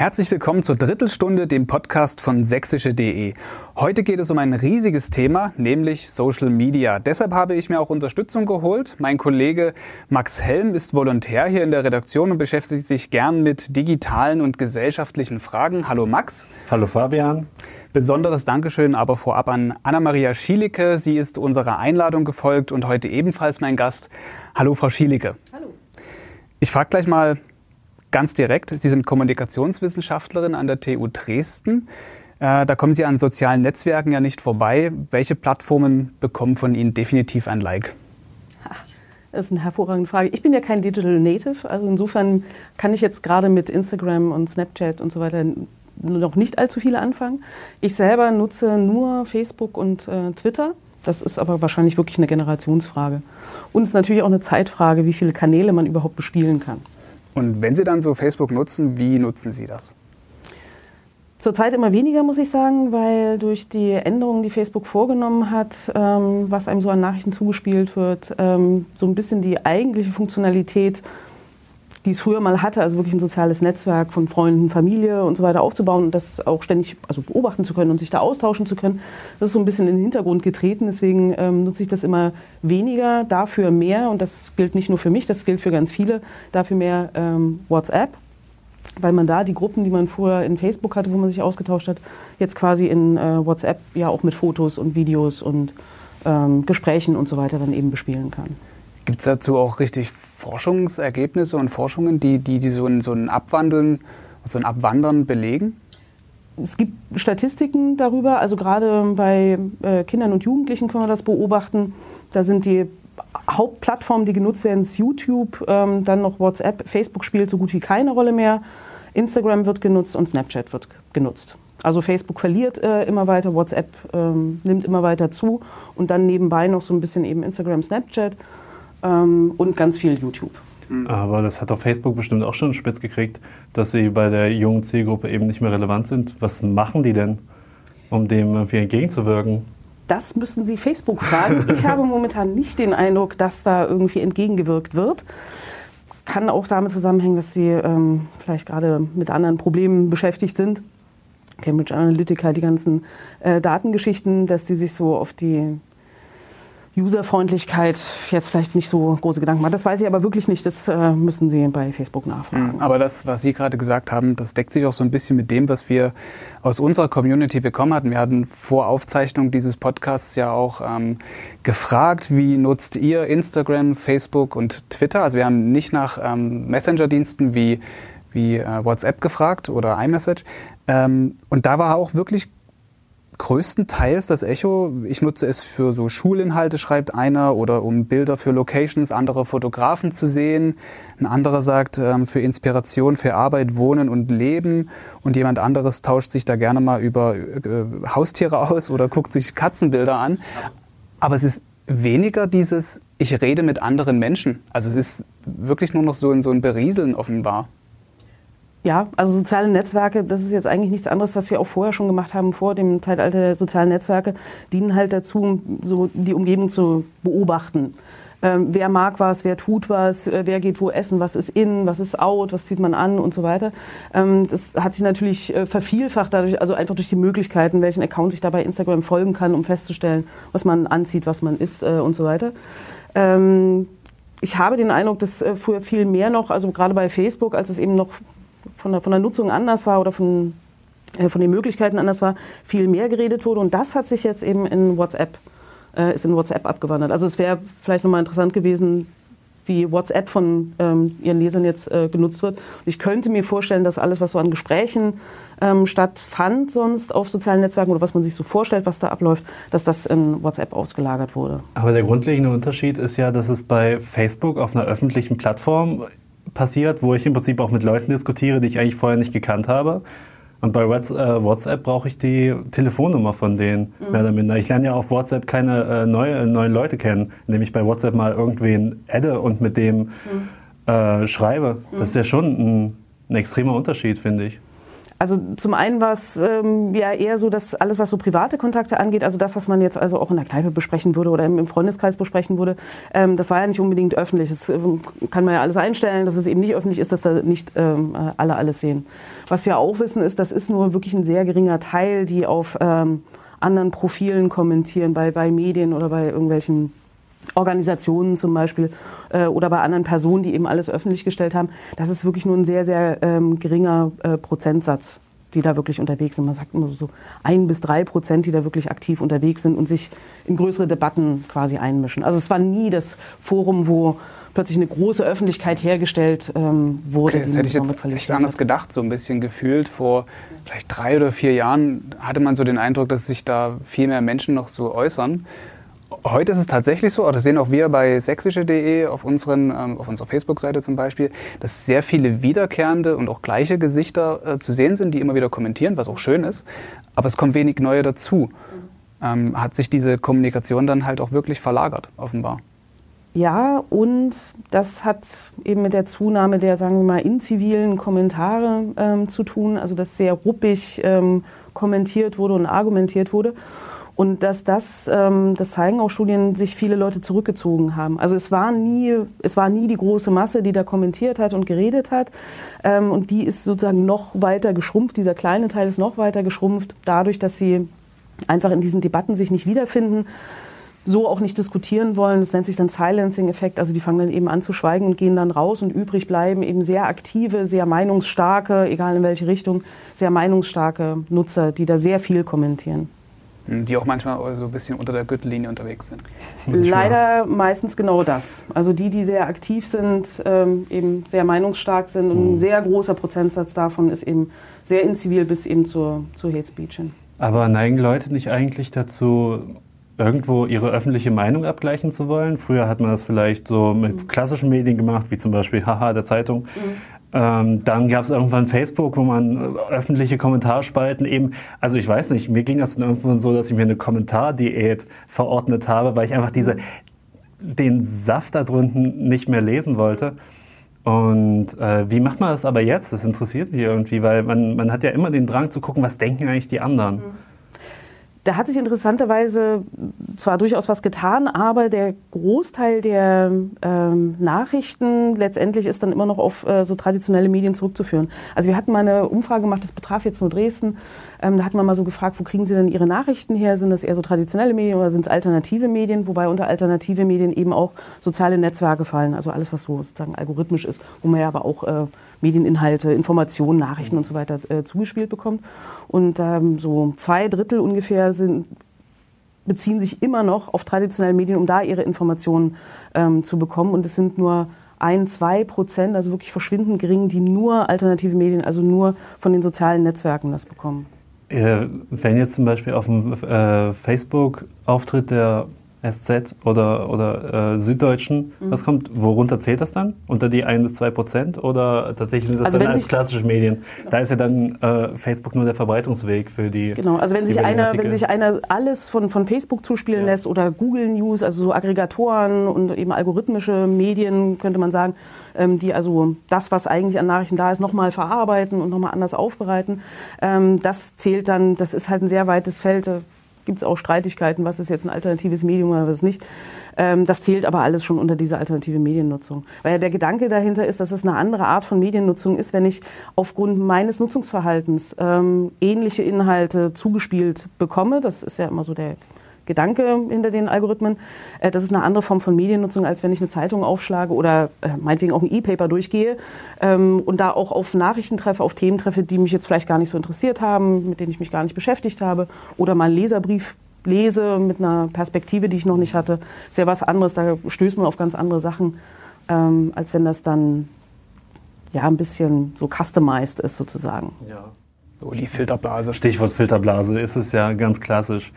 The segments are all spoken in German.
Herzlich willkommen zur Drittelstunde, dem Podcast von sächsische.de. Heute geht es um ein riesiges Thema, nämlich Social Media. Deshalb habe ich mir auch Unterstützung geholt. Mein Kollege Max Helm ist Volontär hier in der Redaktion und beschäftigt sich gern mit digitalen und gesellschaftlichen Fragen. Hallo Max. Hallo Fabian. Besonderes Dankeschön aber vorab an Anna-Maria Schielicke. Sie ist unserer Einladung gefolgt und heute ebenfalls mein Gast. Hallo Frau Schielicke. Hallo. Ich frage gleich mal Ganz direkt, Sie sind Kommunikationswissenschaftlerin an der TU Dresden. Äh, da kommen Sie an sozialen Netzwerken ja nicht vorbei. Welche Plattformen bekommen von Ihnen definitiv ein Like? Das ist eine hervorragende Frage. Ich bin ja kein Digital Native, also insofern kann ich jetzt gerade mit Instagram und Snapchat und so weiter noch nicht allzu viele anfangen. Ich selber nutze nur Facebook und äh, Twitter. Das ist aber wahrscheinlich wirklich eine Generationsfrage. Und es ist natürlich auch eine Zeitfrage, wie viele Kanäle man überhaupt bespielen kann. Und wenn Sie dann so Facebook nutzen, wie nutzen Sie das? Zurzeit immer weniger, muss ich sagen, weil durch die Änderungen, die Facebook vorgenommen hat, ähm, was einem so an Nachrichten zugespielt wird, ähm, so ein bisschen die eigentliche Funktionalität die es früher mal hatte, also wirklich ein soziales Netzwerk von Freunden, Familie und so weiter aufzubauen und das auch ständig also beobachten zu können und sich da austauschen zu können. Das ist so ein bisschen in den Hintergrund getreten. Deswegen ähm, nutze ich das immer weniger, dafür mehr und das gilt nicht nur für mich, das gilt für ganz viele, dafür mehr ähm, WhatsApp weil man da die Gruppen, die man vorher in Facebook hatte, wo man sich ausgetauscht hat, jetzt quasi in äh, WhatsApp ja auch mit Fotos und Videos und ähm, Gesprächen und so weiter dann eben bespielen kann. Gibt es dazu auch richtig Forschungsergebnisse und Forschungen, die, die, die so, ein, so ein Abwandeln, so ein Abwandern belegen? Es gibt Statistiken darüber, also gerade bei äh, Kindern und Jugendlichen können wir das beobachten. Da sind die Hauptplattformen, die genutzt werden, ist YouTube, ähm, dann noch WhatsApp, Facebook spielt so gut wie keine Rolle mehr, Instagram wird genutzt und Snapchat wird genutzt. Also Facebook verliert äh, immer weiter, WhatsApp ähm, nimmt immer weiter zu und dann nebenbei noch so ein bisschen eben Instagram, Snapchat ähm, und ganz viel YouTube. Mhm. Aber das hat doch Facebook bestimmt auch schon spitz gekriegt, dass sie bei der jungen Zielgruppe eben nicht mehr relevant sind. Was machen die denn, um dem irgendwie entgegenzuwirken? Das müssen Sie Facebook fragen. Ich habe momentan nicht den Eindruck, dass da irgendwie entgegengewirkt wird. Kann auch damit zusammenhängen, dass Sie ähm, vielleicht gerade mit anderen Problemen beschäftigt sind. Cambridge Analytica, die ganzen äh, Datengeschichten, dass die sich so auf die Userfreundlichkeit jetzt vielleicht nicht so große Gedanken machen. Das weiß ich aber wirklich nicht. Das äh, müssen Sie bei Facebook nachfragen. Hm, aber das, was Sie gerade gesagt haben, das deckt sich auch so ein bisschen mit dem, was wir aus unserer Community bekommen hatten. Wir hatten vor Aufzeichnung dieses Podcasts ja auch ähm, gefragt, wie nutzt ihr Instagram, Facebook und Twitter? Also wir haben nicht nach ähm, Messenger-Diensten wie, wie äh, WhatsApp gefragt oder iMessage. Ähm, und da war auch wirklich größtenteils das Echo. Ich nutze es für so Schulinhalte, schreibt einer, oder um Bilder für Locations anderer Fotografen zu sehen. Ein anderer sagt ähm, für Inspiration, für Arbeit, Wohnen und Leben. Und jemand anderes tauscht sich da gerne mal über äh, Haustiere aus oder guckt sich Katzenbilder an. Aber es ist weniger dieses, ich rede mit anderen Menschen. Also es ist wirklich nur noch so, in so ein Berieseln offenbar. Ja, also soziale Netzwerke, das ist jetzt eigentlich nichts anderes, was wir auch vorher schon gemacht haben, vor dem Zeitalter der sozialen Netzwerke, dienen halt dazu, so die Umgebung zu beobachten. Ähm, wer mag was, wer tut was, äh, wer geht wo essen, was ist in, was ist out, was zieht man an und so weiter. Ähm, das hat sich natürlich äh, vervielfacht dadurch, also einfach durch die Möglichkeiten, welchen Account ich da bei Instagram folgen kann, um festzustellen, was man anzieht, was man isst äh, und so weiter. Ähm, ich habe den Eindruck, dass äh, früher viel mehr noch, also gerade bei Facebook, als es eben noch von der, von der Nutzung anders war oder von, äh, von den Möglichkeiten anders war, viel mehr geredet wurde. Und das hat sich jetzt eben in WhatsApp, äh, ist in WhatsApp abgewandert. Also es wäre vielleicht nochmal interessant gewesen, wie WhatsApp von ähm, Ihren Lesern jetzt äh, genutzt wird. Ich könnte mir vorstellen, dass alles, was so an Gesprächen ähm, stattfand, sonst auf sozialen Netzwerken oder was man sich so vorstellt, was da abläuft, dass das in WhatsApp ausgelagert wurde. Aber der grundlegende Unterschied ist ja, dass es bei Facebook auf einer öffentlichen Plattform passiert, wo ich im Prinzip auch mit Leuten diskutiere, die ich eigentlich vorher nicht gekannt habe. Und bei äh, WhatsApp brauche ich die Telefonnummer von denen, mhm. mehr oder minder. Ich lerne ja auf WhatsApp keine äh, neue, neuen Leute kennen, indem ich bei WhatsApp mal irgendwen adde und mit dem mhm. äh, schreibe. Das ist ja schon ein, ein extremer Unterschied, finde ich. Also zum einen war es ähm, ja eher so, dass alles, was so private Kontakte angeht, also das, was man jetzt also auch in der Kneipe besprechen würde oder im Freundeskreis besprechen würde, ähm, das war ja nicht unbedingt öffentlich. Das ähm, kann man ja alles einstellen, dass es eben nicht öffentlich ist, dass da nicht ähm, äh, alle alles sehen. Was wir auch wissen, ist, das ist nur wirklich ein sehr geringer Teil, die auf ähm, anderen Profilen kommentieren, bei, bei Medien oder bei irgendwelchen Organisationen zum Beispiel äh, oder bei anderen Personen, die eben alles öffentlich gestellt haben, das ist wirklich nur ein sehr, sehr ähm, geringer äh, Prozentsatz, die da wirklich unterwegs sind. Man sagt immer so, so ein bis drei Prozent, die da wirklich aktiv unterwegs sind und sich in größere Debatten quasi einmischen. Also es war nie das Forum, wo plötzlich eine große Öffentlichkeit hergestellt ähm, wurde. Okay, das hätte ich jetzt echt anders gedacht, so ein bisschen gefühlt. Vor vielleicht drei oder vier Jahren hatte man so den Eindruck, dass sich da viel mehr Menschen noch so äußern. Heute ist es tatsächlich so, das sehen auch wir bei sächsische.de auf, ähm, auf unserer Facebook-Seite zum Beispiel, dass sehr viele wiederkehrende und auch gleiche Gesichter äh, zu sehen sind, die immer wieder kommentieren, was auch schön ist. Aber es kommt wenig neue dazu. Ähm, hat sich diese Kommunikation dann halt auch wirklich verlagert, offenbar. Ja, und das hat eben mit der Zunahme der, sagen wir mal, inzivilen Kommentare ähm, zu tun, also dass sehr ruppig ähm, kommentiert wurde und argumentiert wurde. Und dass das, ähm, das zeigen auch Studien, sich viele Leute zurückgezogen haben. Also es war nie, es war nie die große Masse, die da kommentiert hat und geredet hat. Ähm, und die ist sozusagen noch weiter geschrumpft. Dieser kleine Teil ist noch weiter geschrumpft, dadurch, dass sie einfach in diesen Debatten sich nicht wiederfinden so auch nicht diskutieren wollen. Das nennt sich dann Silencing-Effekt. Also die fangen dann eben an zu schweigen und gehen dann raus und übrig bleiben eben sehr aktive, sehr meinungsstarke, egal in welche Richtung, sehr meinungsstarke Nutzer, die da sehr viel kommentieren. Hm, die auch manchmal so ein bisschen unter der Gürtellinie unterwegs sind. Leider meistens genau das. Also die, die sehr aktiv sind, ähm, eben sehr meinungsstark sind und ein hm. sehr großer Prozentsatz davon ist eben sehr inzivil bis eben zur, zur Hate Speech hin. Aber neigen Leute nicht eigentlich dazu, irgendwo ihre öffentliche Meinung abgleichen zu wollen? Früher hat man das vielleicht so mit mhm. klassischen Medien gemacht, wie zum Beispiel Haha der Zeitung. Mhm. Ähm, dann gab es irgendwann Facebook, wo man äh, öffentliche Kommentarspalten eben, also ich weiß nicht, mir ging das dann irgendwann so, dass ich mir eine Kommentardiät verordnet habe, weil ich einfach diese, den Saft da drunten nicht mehr lesen wollte. Und äh, wie macht man das aber jetzt? Das interessiert mich irgendwie, weil man, man hat ja immer den Drang zu gucken, was denken eigentlich die anderen. Mhm. Da hat sich interessanterweise zwar durchaus was getan, aber der Großteil der ähm, Nachrichten letztendlich ist dann immer noch auf äh, so traditionelle Medien zurückzuführen. Also wir hatten mal eine Umfrage gemacht, das betraf jetzt nur Dresden. Ähm, da hat man mal so gefragt, wo kriegen Sie denn Ihre Nachrichten her? Sind das eher so traditionelle Medien oder sind es alternative Medien? Wobei unter alternative Medien eben auch soziale Netzwerke fallen, also alles, was so sozusagen algorithmisch ist, wo man ja aber auch äh, Medieninhalte, Informationen, Nachrichten und so weiter äh, zugespielt bekommt. Und ähm, so zwei Drittel ungefähr sind, beziehen sich immer noch auf traditionelle Medien, um da ihre Informationen ähm, zu bekommen. Und es sind nur ein, zwei Prozent, also wirklich verschwindend gering, die nur alternative Medien, also nur von den sozialen Netzwerken das bekommen. Äh, wenn jetzt zum Beispiel auf dem äh, Facebook-Auftritt der SZ oder, oder äh, Süddeutschen, mhm. was kommt, worunter zählt das dann? Unter die 1 bis 2 Prozent oder tatsächlich sind das also dann als klassische Medien? Genau. Da ist ja dann äh, Facebook nur der Verbreitungsweg für die. Genau, also wenn sich einer, wenn sich einer alles von, von Facebook zuspielen ja. lässt oder Google News, also so Aggregatoren und eben algorithmische Medien, könnte man sagen, ähm, die also das, was eigentlich an Nachrichten da ist, nochmal verarbeiten und nochmal anders aufbereiten, ähm, das zählt dann, das ist halt ein sehr weites Feld gibt es auch Streitigkeiten, was ist jetzt ein alternatives Medium oder was nicht. Ähm, das zählt aber alles schon unter diese alternative Mediennutzung. Weil ja der Gedanke dahinter ist, dass es eine andere Art von Mediennutzung ist, wenn ich aufgrund meines Nutzungsverhaltens ähm, ähnliche Inhalte zugespielt bekomme. Das ist ja immer so der Gedanke hinter den Algorithmen. Äh, das ist eine andere Form von Mediennutzung, als wenn ich eine Zeitung aufschlage oder äh, meinetwegen auch ein E-Paper durchgehe ähm, und da auch auf Nachrichten treffe, auf Themen treffe, die mich jetzt vielleicht gar nicht so interessiert haben, mit denen ich mich gar nicht beschäftigt habe oder mal einen Leserbrief lese mit einer Perspektive, die ich noch nicht hatte. Das ist ja was anderes, da stößt man auf ganz andere Sachen, ähm, als wenn das dann ja ein bisschen so customized ist sozusagen. Ja. Oh, die Filterblase. Stichwort Filterblase ist es ja ganz klassisch.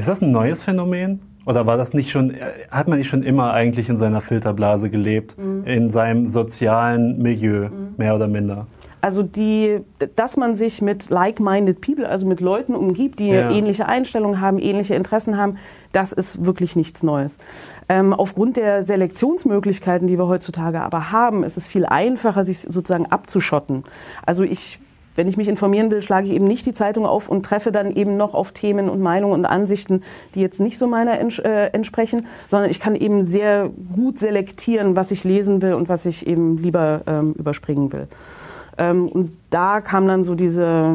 Ist das ein neues Phänomen? Oder war das nicht schon, hat man nicht schon immer eigentlich in seiner Filterblase gelebt, mhm. in seinem sozialen Milieu, mhm. mehr oder minder? Also die, dass man sich mit like-minded people, also mit Leuten umgibt, die ja. ähnliche Einstellungen haben, ähnliche Interessen haben, das ist wirklich nichts Neues. Ähm, aufgrund der Selektionsmöglichkeiten, die wir heutzutage aber haben, ist es viel einfacher, sich sozusagen abzuschotten. Also ich wenn ich mich informieren will, schlage ich eben nicht die Zeitung auf und treffe dann eben noch auf Themen und Meinungen und Ansichten, die jetzt nicht so meiner äh, entsprechen, sondern ich kann eben sehr gut selektieren, was ich lesen will und was ich eben lieber ähm, überspringen will. Ähm, und da kam dann so diese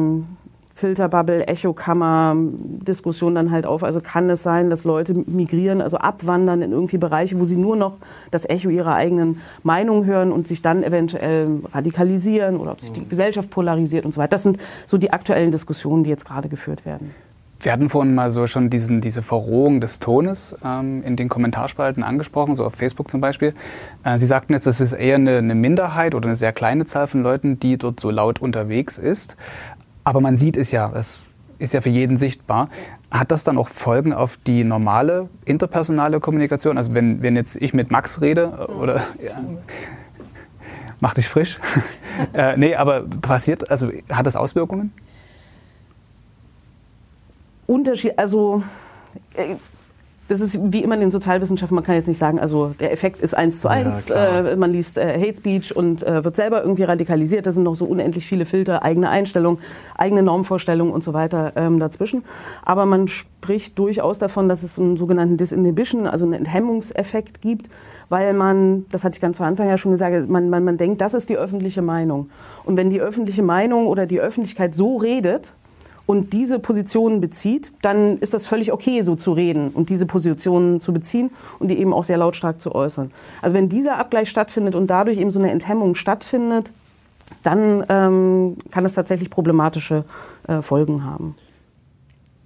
Filterbubble, Echokammer, Diskussion dann halt auf. Also kann es sein, dass Leute migrieren, also abwandern in irgendwie Bereiche, wo sie nur noch das Echo ihrer eigenen Meinung hören und sich dann eventuell radikalisieren oder ob sich die mhm. Gesellschaft polarisiert und so weiter. Das sind so die aktuellen Diskussionen, die jetzt gerade geführt werden. Wir hatten vorhin mal so schon diesen, diese Verrohung des Tones ähm, in den Kommentarspalten angesprochen, so auf Facebook zum Beispiel. Äh, Sie sagten jetzt, das ist eher eine, eine, Minderheit oder eine sehr kleine Zahl von Leuten, die dort so laut unterwegs ist. Aber man sieht es ja, es ist ja für jeden sichtbar. Hat das dann auch Folgen auf die normale interpersonale Kommunikation? Also wenn, wenn jetzt ich mit Max rede oder ja, mach dich frisch. äh, nee, aber passiert, also hat das Auswirkungen? Unterschied, also äh, das ist wie immer in den Sozialwissenschaften, man kann jetzt nicht sagen, also der Effekt ist eins zu eins, ja, äh, man liest äh, Hate Speech und äh, wird selber irgendwie radikalisiert, da sind noch so unendlich viele Filter, eigene Einstellungen, eigene Normvorstellungen und so weiter ähm, dazwischen. Aber man spricht durchaus davon, dass es einen sogenannten Disinhibition, also einen Enthemmungseffekt gibt, weil man, das hatte ich ganz zu Anfang ja schon gesagt, man, man, man denkt, das ist die öffentliche Meinung. Und wenn die öffentliche Meinung oder die Öffentlichkeit so redet, und diese Positionen bezieht, dann ist das völlig okay, so zu reden und diese Positionen zu beziehen und die eben auch sehr lautstark zu äußern. Also wenn dieser Abgleich stattfindet und dadurch eben so eine Enthemmung stattfindet, dann ähm, kann es tatsächlich problematische äh, Folgen haben.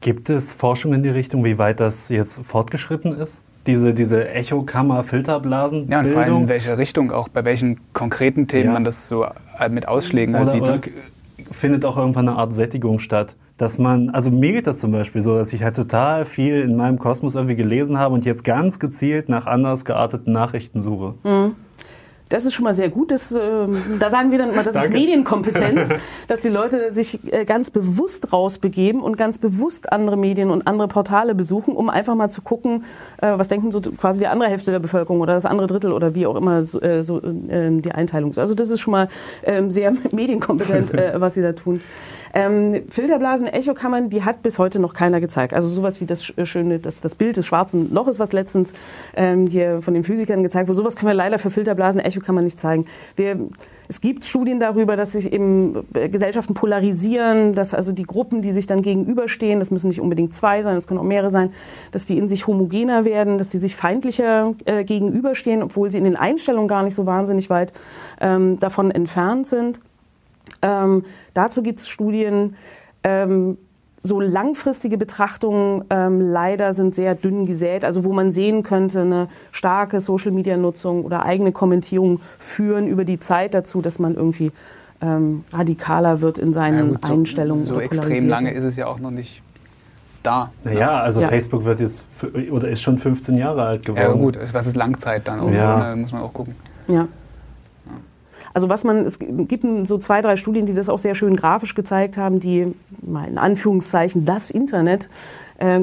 Gibt es Forschung in die Richtung, wie weit das jetzt fortgeschritten ist? Diese, diese Echokammer-Filterblasen. Ja, und vor allem in welche Richtung, auch bei welchen konkreten Themen ja. man das so äh, mit Ausschlägen halt sieht. Ne? findet auch irgendwann eine Art Sättigung statt dass man, also mir geht das zum Beispiel so, dass ich halt total viel in meinem Kosmos irgendwie gelesen habe und jetzt ganz gezielt nach anders gearteten Nachrichten suche. Mhm. Das ist schon mal sehr gut. Das, äh, da sagen wir dann immer, das ist Medienkompetenz, dass die Leute sich äh, ganz bewusst rausbegeben und ganz bewusst andere Medien und andere Portale besuchen, um einfach mal zu gucken, äh, was denken so quasi die andere Hälfte der Bevölkerung oder das andere Drittel oder wie auch immer so, äh, so ähm, die Einteilung ist. Also das ist schon mal ähm, sehr medienkompetent, äh, was sie da tun. Ähm, Filterblasen, Echokammern, die hat bis heute noch keiner gezeigt. Also sowas wie das äh, schöne, das, das Bild des schwarzen Loches, was letztens ähm, hier von den Physikern gezeigt wurde. Sowas können wir leider für Filterblasen, Echokammern nicht zeigen. Wir, es gibt Studien darüber, dass sich eben äh, Gesellschaften polarisieren, dass also die Gruppen, die sich dann gegenüberstehen, das müssen nicht unbedingt zwei sein, das können auch mehrere sein, dass die in sich homogener werden, dass die sich feindlicher äh, gegenüberstehen, obwohl sie in den Einstellungen gar nicht so wahnsinnig weit ähm, davon entfernt sind. Ähm, dazu gibt es Studien. Ähm, so langfristige Betrachtungen ähm, leider sind sehr dünn gesät, also wo man sehen könnte, eine starke Social-Media-Nutzung oder eigene Kommentierung führen über die Zeit dazu, dass man irgendwie ähm, radikaler wird in seinen ja, gut, so, Einstellungen. So extrem lange ist es ja auch noch nicht da. Naja, ne? also ja. Facebook wird jetzt oder ist schon 15 Jahre alt geworden. Ja gut, was ist Langzeit dann auch ja. so, ne? muss man auch gucken. Ja. Also was man, es gibt so zwei, drei Studien, die das auch sehr schön grafisch gezeigt haben, die mal in Anführungszeichen das Internet äh,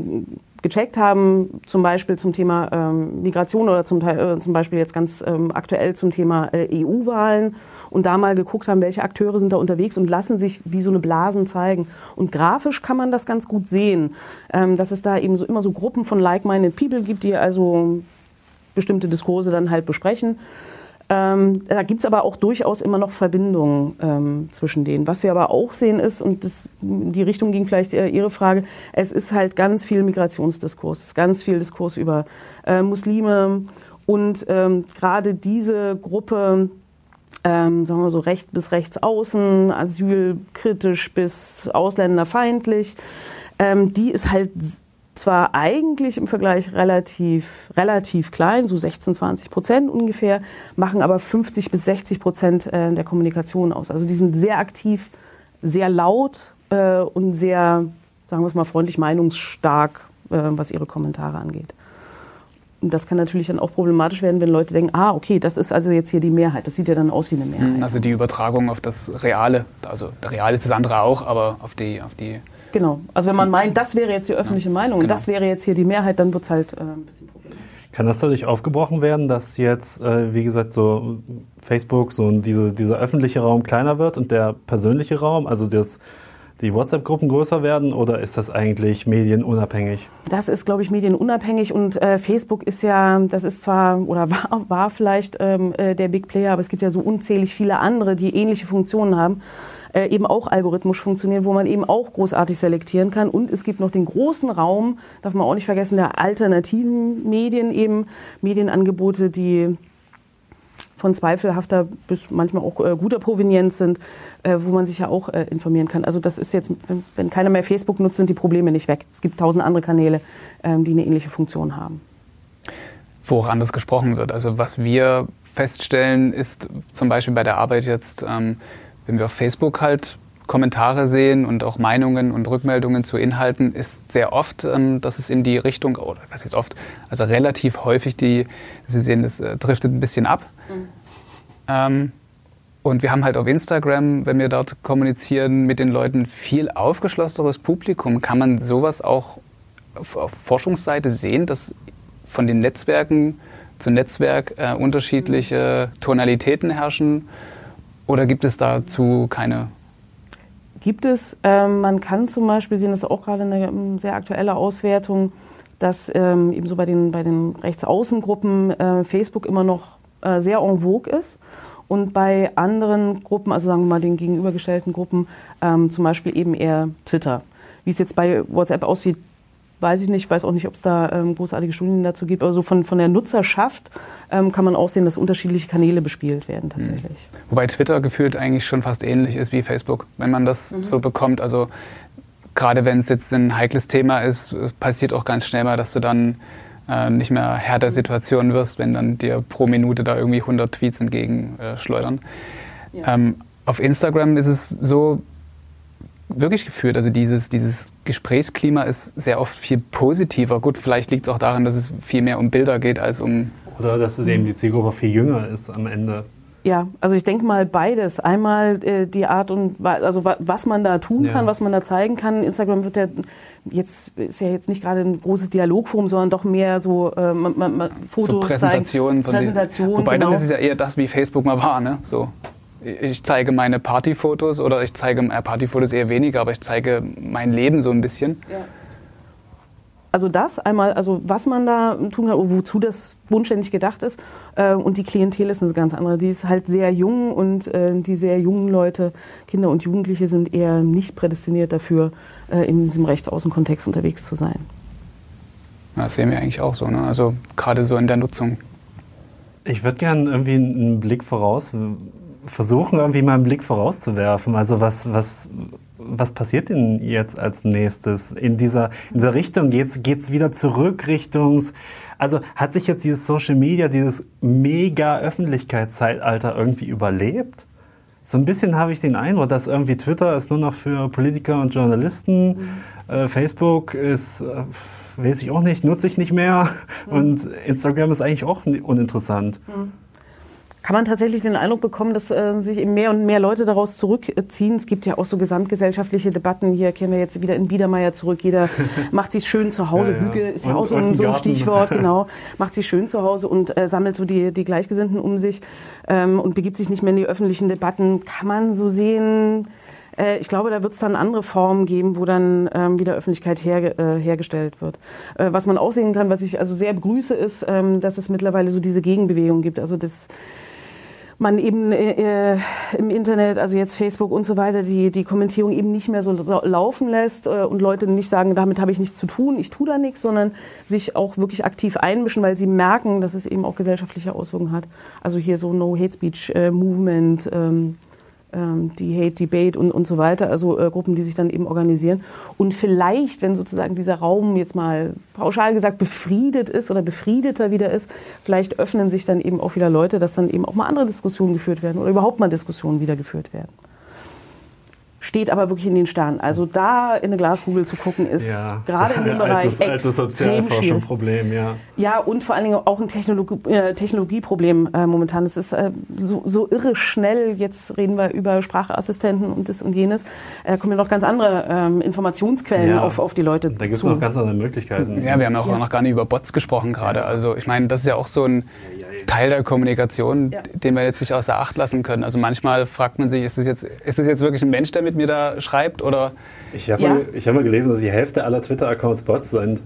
gecheckt haben, zum Beispiel zum Thema ähm, Migration oder zum, äh, zum Beispiel jetzt ganz ähm, aktuell zum Thema äh, EU-Wahlen und da mal geguckt haben, welche Akteure sind da unterwegs und lassen sich wie so eine Blasen zeigen. Und grafisch kann man das ganz gut sehen, ähm, dass es da eben so immer so Gruppen von like-minded people gibt, die also bestimmte Diskurse dann halt besprechen. Ähm, da gibt es aber auch durchaus immer noch Verbindungen ähm, zwischen denen. Was wir aber auch sehen ist, und das, die Richtung ging vielleicht äh, Ihre Frage, es ist halt ganz viel Migrationsdiskurs, ganz viel Diskurs über äh, Muslime und ähm, gerade diese Gruppe, ähm, sagen wir so recht bis rechts außen, asylkritisch bis ausländerfeindlich, ähm, die ist halt zwar eigentlich im Vergleich relativ, relativ klein, so 16, 20 Prozent ungefähr, machen aber 50 bis 60 Prozent äh, der Kommunikation aus. Also die sind sehr aktiv, sehr laut äh, und sehr, sagen wir es mal freundlich, meinungsstark, äh, was ihre Kommentare angeht. Und das kann natürlich dann auch problematisch werden, wenn Leute denken, ah, okay, das ist also jetzt hier die Mehrheit. Das sieht ja dann aus wie eine Mehrheit. Also die Übertragung auf das Reale, also real ist das andere auch, aber auf die, auf die Genau. Also wenn man meint, das wäre jetzt die öffentliche Meinung genau. und das wäre jetzt hier die Mehrheit, dann wird es halt äh, ein bisschen problematisch. Kann das dadurch aufgebrochen werden, dass jetzt, äh, wie gesagt, so Facebook, so diese, dieser öffentliche Raum kleiner wird und der persönliche Raum, also das, die WhatsApp-Gruppen größer werden oder ist das eigentlich medienunabhängig? Das ist, glaube ich, medienunabhängig und äh, Facebook ist ja, das ist zwar oder war, war vielleicht ähm, äh, der Big Player, aber es gibt ja so unzählig viele andere, die ähnliche Funktionen haben äh, eben auch algorithmisch funktionieren, wo man eben auch großartig selektieren kann. Und es gibt noch den großen Raum, darf man auch nicht vergessen, der alternativen Medien, eben Medienangebote, die von zweifelhafter bis manchmal auch äh, guter Provenienz sind, äh, wo man sich ja auch äh, informieren kann. Also das ist jetzt, wenn, wenn, keiner mehr Facebook nutzt, sind die Probleme nicht weg. Es gibt tausend andere Kanäle, ähm, die eine ähnliche Funktion haben. Wo auch anders gesprochen wird. Also was wir feststellen, ist zum Beispiel bei der Arbeit jetzt, ähm, wenn wir auf Facebook halt Kommentare sehen und auch Meinungen und Rückmeldungen zu Inhalten, ist sehr oft, ähm, dass es in die Richtung, oder was ist oft, also relativ häufig die, Sie sehen, das äh, driftet ein bisschen ab. Mhm. Ähm, und wir haben halt auf Instagram, wenn wir dort kommunizieren mit den Leuten, viel aufgeschlosseneres Publikum. Kann man sowas auch auf, auf Forschungsseite sehen, dass von den Netzwerken zu Netzwerk äh, unterschiedliche Tonalitäten herrschen? Oder gibt es dazu keine? Gibt es. Ähm, man kann zum Beispiel sehen, das ist auch gerade eine ähm, sehr aktuelle Auswertung, dass ähm, ebenso bei den, bei den Rechtsaußengruppen äh, Facebook immer noch äh, sehr en vogue ist. Und bei anderen Gruppen, also sagen wir mal den gegenübergestellten Gruppen, ähm, zum Beispiel eben eher Twitter. Wie es jetzt bei WhatsApp aussieht, weiß ich nicht, weiß auch nicht, ob es da ähm, großartige Studien dazu gibt. Aber so von, von der Nutzerschaft ähm, kann man auch sehen, dass unterschiedliche Kanäle bespielt werden tatsächlich. Mhm. Wobei Twitter gefühlt eigentlich schon fast ähnlich ist wie Facebook, wenn man das mhm. so bekommt. Also gerade wenn es jetzt ein heikles Thema ist, passiert auch ganz schnell mal, dass du dann äh, nicht mehr Herr der Situation wirst, wenn dann dir pro Minute da irgendwie 100 Tweets entgegenschleudern. Äh, ja. ähm, auf Instagram ist es so, wirklich geführt. Also dieses, dieses Gesprächsklima ist sehr oft viel positiver. Gut, vielleicht liegt es auch daran, dass es viel mehr um Bilder geht als um. Oder dass es eben die Zielgruppe viel jünger ist am Ende. Ja, also ich denke mal beides. Einmal äh, die Art und also was man da tun ja. kann, was man da zeigen kann. Instagram wird ja jetzt ist ja jetzt nicht gerade ein großes Dialogforum, sondern doch mehr so äh, man, man, Fotos, so Präsentationen, zeigen, Präsentationen. Wobei genau. dann ist es ja eher das, wie Facebook mal war, ne? So ich zeige meine Partyfotos oder ich zeige äh, Partyfotos eher weniger, aber ich zeige mein Leben so ein bisschen. Ja. Also das einmal, also was man da tun kann, wozu das wunschständig gedacht ist. Äh, und die Klientel ist eine ganz andere. Die ist halt sehr jung und äh, die sehr jungen Leute, Kinder und Jugendliche, sind eher nicht prädestiniert dafür, äh, in diesem Rechtsaußenkontext unterwegs zu sein. Das sehen wir eigentlich auch so. Ne? Also gerade so in der Nutzung. Ich würde gerne irgendwie einen Blick voraus versuchen, irgendwie mal einen Blick vorauszuwerfen. Also was, was, was passiert denn jetzt als nächstes? In dieser, in dieser Richtung geht's, geht's wieder zurück Richtungs, also hat sich jetzt dieses Social Media, dieses mega Öffentlichkeitszeitalter irgendwie überlebt? So ein bisschen habe ich den Eindruck, dass irgendwie Twitter ist nur noch für Politiker und Journalisten, mhm. äh, Facebook ist, äh, weiß ich auch nicht, nutze ich nicht mehr mhm. und Instagram ist eigentlich auch uninteressant. Mhm kann man tatsächlich den Eindruck bekommen, dass äh, sich eben mehr und mehr Leute daraus zurückziehen. Es gibt ja auch so gesamtgesellschaftliche Debatten. Hier kehren wir jetzt wieder in Biedermeier zurück. Jeder macht sich schön zu Hause. Ja, ja. Hügel ist ja und, auch so ein, so ein Stichwort, genau. Macht sich schön zu Hause und äh, sammelt so die, die Gleichgesinnten um sich ähm, und begibt sich nicht mehr in die öffentlichen Debatten. Kann man so sehen? Äh, ich glaube, da wird es dann andere Formen geben, wo dann ähm, wieder Öffentlichkeit her, äh, hergestellt wird. Äh, was man auch sehen kann, was ich also sehr begrüße, ist, ähm, dass es mittlerweile so diese Gegenbewegung gibt. Also das man eben äh, äh, im Internet, also jetzt Facebook und so weiter, die, die Kommentierung eben nicht mehr so laufen lässt äh, und Leute nicht sagen, damit habe ich nichts zu tun, ich tue da nichts, sondern sich auch wirklich aktiv einmischen, weil sie merken, dass es eben auch gesellschaftliche Auswirkungen hat. Also hier so No Hate Speech äh, Movement, ähm, die Hate Debate und, und so weiter, also äh, Gruppen, die sich dann eben organisieren. Und vielleicht, wenn sozusagen dieser Raum jetzt mal pauschal gesagt befriedet ist oder befriedeter wieder ist, vielleicht öffnen sich dann eben auch wieder Leute, dass dann eben auch mal andere Diskussionen geführt werden oder überhaupt mal Diskussionen wieder geführt werden. Steht aber wirklich in den Sternen. Also da in eine Glaskugel zu gucken, ist ja. gerade in dem Bereich altes, altes extrem schwierig. Problem, ja. Ja, und vor allen Dingen auch ein Technologie, äh, Technologieproblem äh, momentan. Es ist äh, so, so, irre schnell. Jetzt reden wir über Sprachassistenten und das und jenes. Äh, kommen ja noch ganz andere ähm, Informationsquellen ja. auf, auf die Leute Da gibt es noch ganz andere Möglichkeiten. Ja, wir haben auch ja. noch gar nicht über Bots gesprochen gerade. Also ich meine, das ist ja auch so ein Teil der Kommunikation, ja. den wir jetzt nicht außer Acht lassen können. Also manchmal fragt man sich, ist es jetzt, ist es jetzt wirklich ein Mensch, der mit mir da schreibt oder? Ich habe ja. mal, hab mal gelesen, dass die Hälfte aller Twitter-Accounts Bots sind.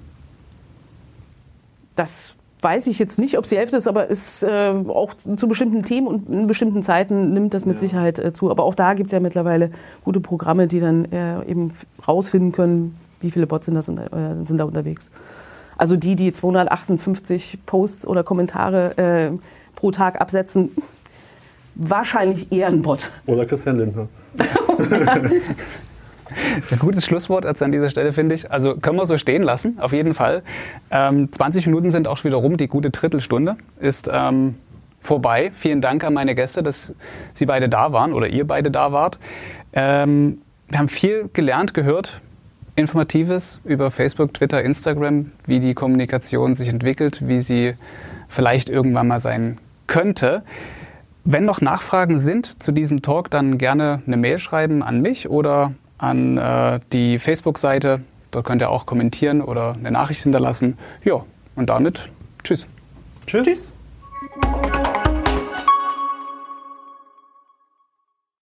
Das weiß ich jetzt nicht, ob sie Hälfte ist, aber ist äh, auch zu bestimmten Themen und in bestimmten Zeiten nimmt das mit ja. Sicherheit äh, zu. Aber auch da gibt es ja mittlerweile gute Programme, die dann äh, eben rausfinden können, wie viele Bots sind, das, äh, sind da unterwegs. Also die, die 258 Posts oder Kommentare äh, pro Tag absetzen, wahrscheinlich eher ein Bot. Oder Christian Lindner. Ein gutes Schlusswort jetzt an dieser Stelle, finde ich. Also können wir so stehen lassen, auf jeden Fall. Ähm, 20 Minuten sind auch schon wieder rum. Die gute Drittelstunde ist ähm, vorbei. Vielen Dank an meine Gäste, dass Sie beide da waren oder ihr beide da wart. Ähm, wir haben viel gelernt, gehört, Informatives über Facebook, Twitter, Instagram, wie die Kommunikation sich entwickelt, wie sie vielleicht irgendwann mal sein könnte. Wenn noch Nachfragen sind zu diesem Talk, dann gerne eine Mail schreiben an mich oder an äh, die Facebook-Seite. Dort könnt ihr auch kommentieren oder eine Nachricht hinterlassen. Ja, und damit tschüss. Tschüss. tschüss.